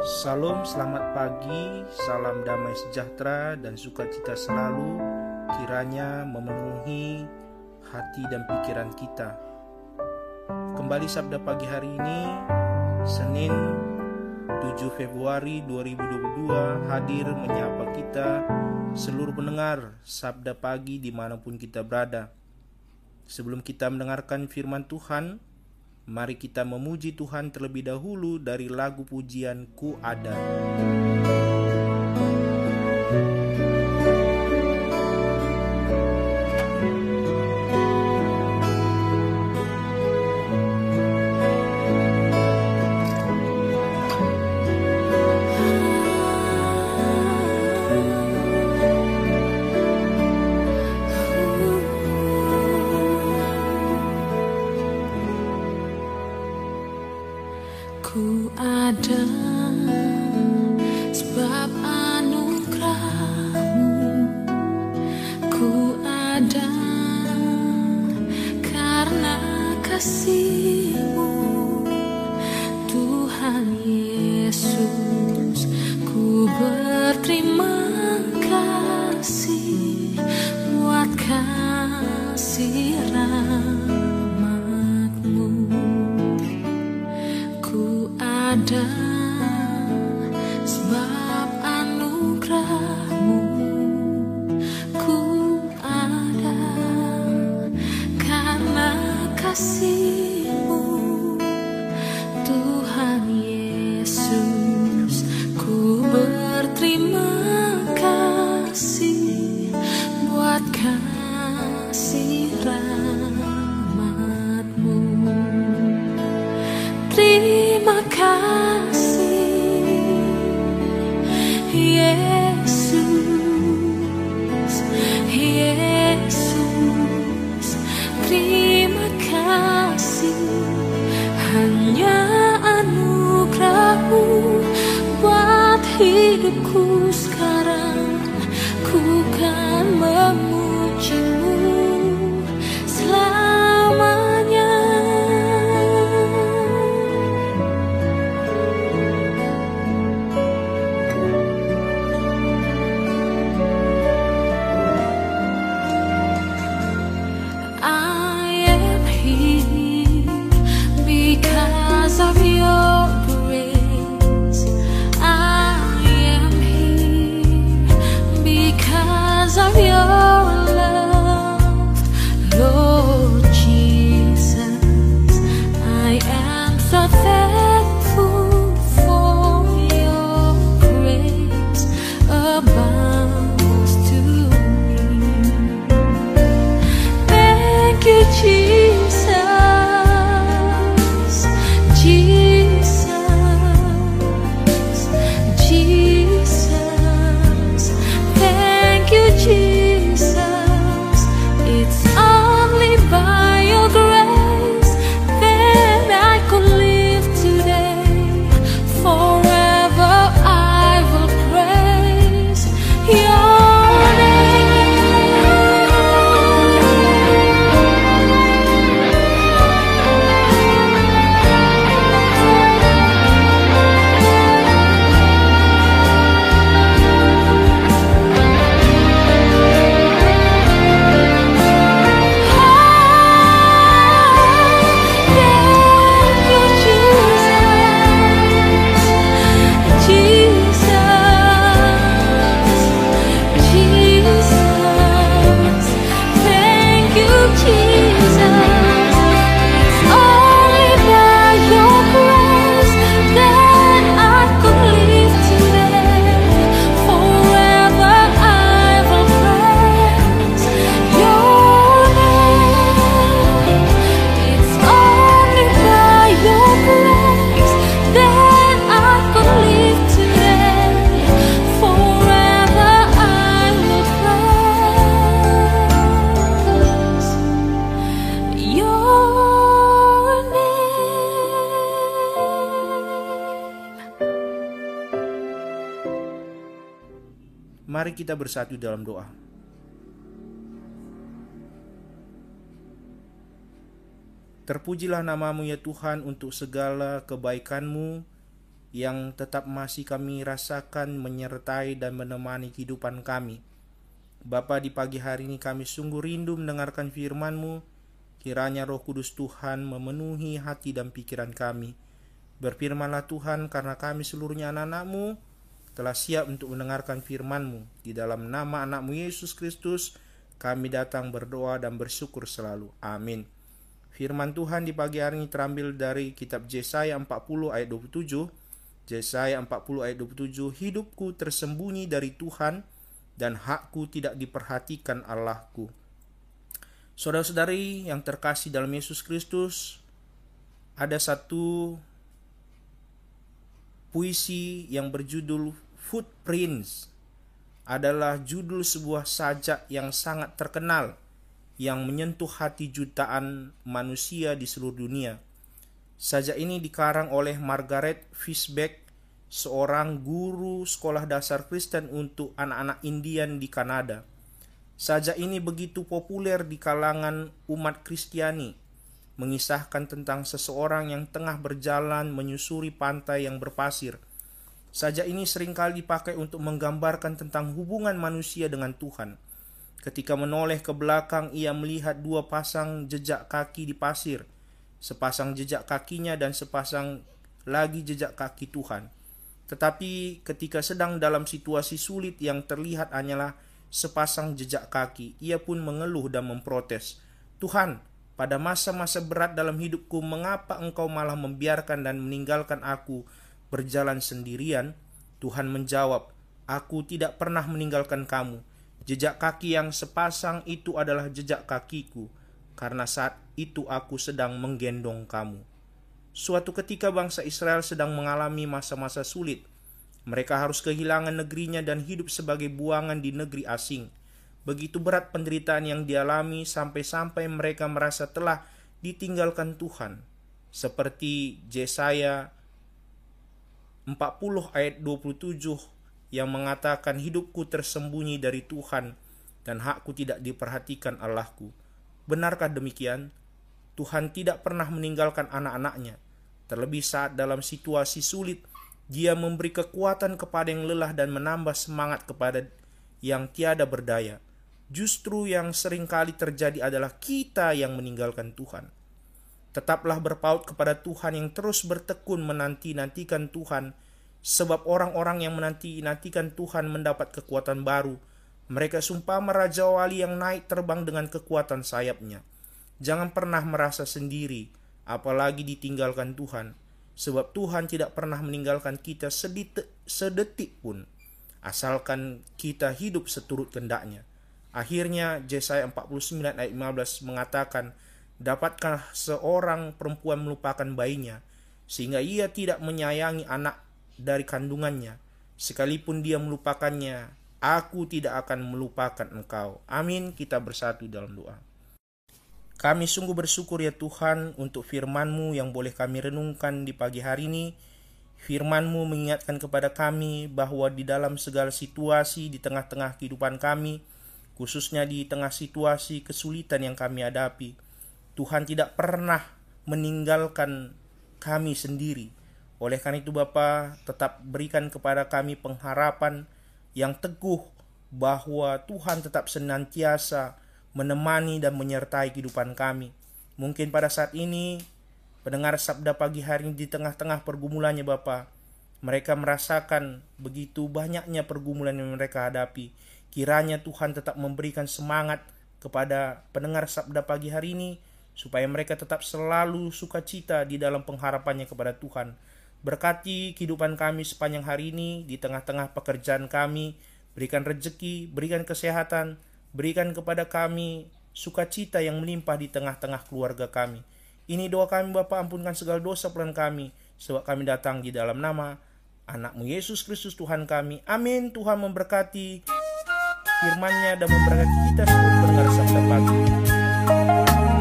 Salam, selamat pagi, salam damai sejahtera dan sukacita selalu kiranya memenuhi hati dan pikiran kita. Kembali sabda pagi hari ini, Senin 7 Februari 2022 hadir menyapa kita seluruh pendengar sabda pagi di mana pun kita berada. Sebelum kita mendengarkan firman Tuhan, Mari kita memuji Tuhan terlebih dahulu dari lagu pujian Ku Ada. Ada sebab anugerahmu. Ku ada karena kasihmu ada sebab anugerahmu. Ku ada karena kasihmu kasih. Hanya anugerahmu Buat hidupku sekarang Mari kita bersatu dalam doa. Terpujilah namamu ya Tuhan untuk segala kebaikanmu yang tetap masih kami rasakan menyertai dan menemani kehidupan kami. Bapa di pagi hari ini kami sungguh rindu mendengarkan firman-Mu. Kiranya roh kudus Tuhan memenuhi hati dan pikiran kami. Berfirmanlah Tuhan karena kami seluruhnya anak-anak-Mu telah siap untuk mendengarkan firman-Mu. Di dalam nama anak-Mu Yesus Kristus kami datang berdoa dan bersyukur selalu. Amin. Firman Tuhan di pagi hari ini terambil dari kitab Yesaya 40 ayat 27 Yesaya 40 ayat 27, hidupku tersembunyi dari Tuhan dan hakku tidak diperhatikan Allahku. Saudara-saudari yang terkasih dalam Yesus Kristus, ada satu puisi yang berjudul Footprints adalah judul sebuah sajak yang sangat terkenal yang menyentuh hati jutaan manusia di seluruh dunia. Sajak ini dikarang oleh Margaret Fishback, seorang guru sekolah dasar Kristen untuk anak-anak Indian di Kanada. Sajak ini begitu populer di kalangan umat Kristiani, mengisahkan tentang seseorang yang tengah berjalan menyusuri pantai yang berpasir. Sajak ini sering kali dipakai untuk menggambarkan tentang hubungan manusia dengan Tuhan. Ketika menoleh ke belakang, ia melihat dua pasang jejak kaki di pasir – sepasang jejak kakinya dan sepasang lagi jejak kaki Tuhan. Tetapi ketika sedang dalam situasi sulit yang terlihat hanyalah sepasang jejak kaki, ia pun mengeluh dan memprotes. Tuhan, pada masa-masa berat dalam hidupku, mengapa engkau malah membiarkan dan meninggalkan aku berjalan sendirian? Tuhan menjawab, Aku tidak pernah meninggalkan kamu. Jejak kaki yang sepasang itu adalah jejak kakiku karena saat itu aku sedang menggendong kamu. Suatu ketika bangsa Israel sedang mengalami masa-masa sulit. Mereka harus kehilangan negerinya dan hidup sebagai buangan di negeri asing. Begitu berat penderitaan yang dialami sampai-sampai mereka merasa telah ditinggalkan Tuhan. Seperti Yesaya 40 ayat 27 yang mengatakan hidupku tersembunyi dari Tuhan dan hakku tidak diperhatikan Allahku. Benarkah demikian? Tuhan tidak pernah meninggalkan anak-anaknya. Terlebih saat dalam situasi sulit, dia memberi kekuatan kepada yang lelah dan menambah semangat kepada yang tiada berdaya. Justru yang sering kali terjadi adalah kita yang meninggalkan Tuhan. Tetaplah berpaut kepada Tuhan yang terus bertekun menanti-nantikan Tuhan, sebab orang-orang yang menanti-nantikan Tuhan mendapat kekuatan baru, mereka sumpah Raja Wali yang naik terbang dengan kekuatan sayapnya. Jangan pernah merasa sendiri, apalagi ditinggalkan Tuhan, sebab Tuhan tidak pernah meninggalkan kita sedetik pun, asalkan kita hidup seturut kendaknya. Akhirnya Yesaya 49 ayat 15 mengatakan, Dapatkah seorang perempuan melupakan bayinya, sehingga ia tidak menyayangi anak dari kandungannya, sekalipun dia melupakannya, Aku tidak akan melupakan engkau. Amin. Kita bersatu dalam doa. Kami sungguh bersyukur ya Tuhan untuk firman-Mu yang boleh kami renungkan di pagi hari ini. Firman-Mu mengingatkan kepada kami bahwa di dalam segala situasi di tengah-tengah kehidupan kami, khususnya di tengah situasi kesulitan yang kami hadapi, Tuhan tidak pernah meninggalkan kami sendiri. Oleh karena itu Bapa, tetap berikan kepada kami pengharapan, yang teguh bahwa Tuhan tetap senantiasa menemani dan menyertai kehidupan kami. Mungkin pada saat ini pendengar sabda pagi hari di tengah-tengah pergumulannya Bapak, mereka merasakan begitu banyaknya pergumulan yang mereka hadapi. Kiranya Tuhan tetap memberikan semangat kepada pendengar sabda pagi hari ini supaya mereka tetap selalu sukacita di dalam pengharapannya kepada Tuhan Berkati kehidupan kami sepanjang hari ini di tengah-tengah pekerjaan kami. Berikan rejeki, berikan kesehatan, berikan kepada kami sukacita yang melimpah di tengah-tengah keluarga kami. Ini doa kami Bapa ampunkan segala dosa pelan kami. Sebab kami datang di dalam nama anakmu Yesus Kristus Tuhan kami. Amin. Tuhan memberkati firmannya dan memberkati kita sebelum mendengar sabda pagi.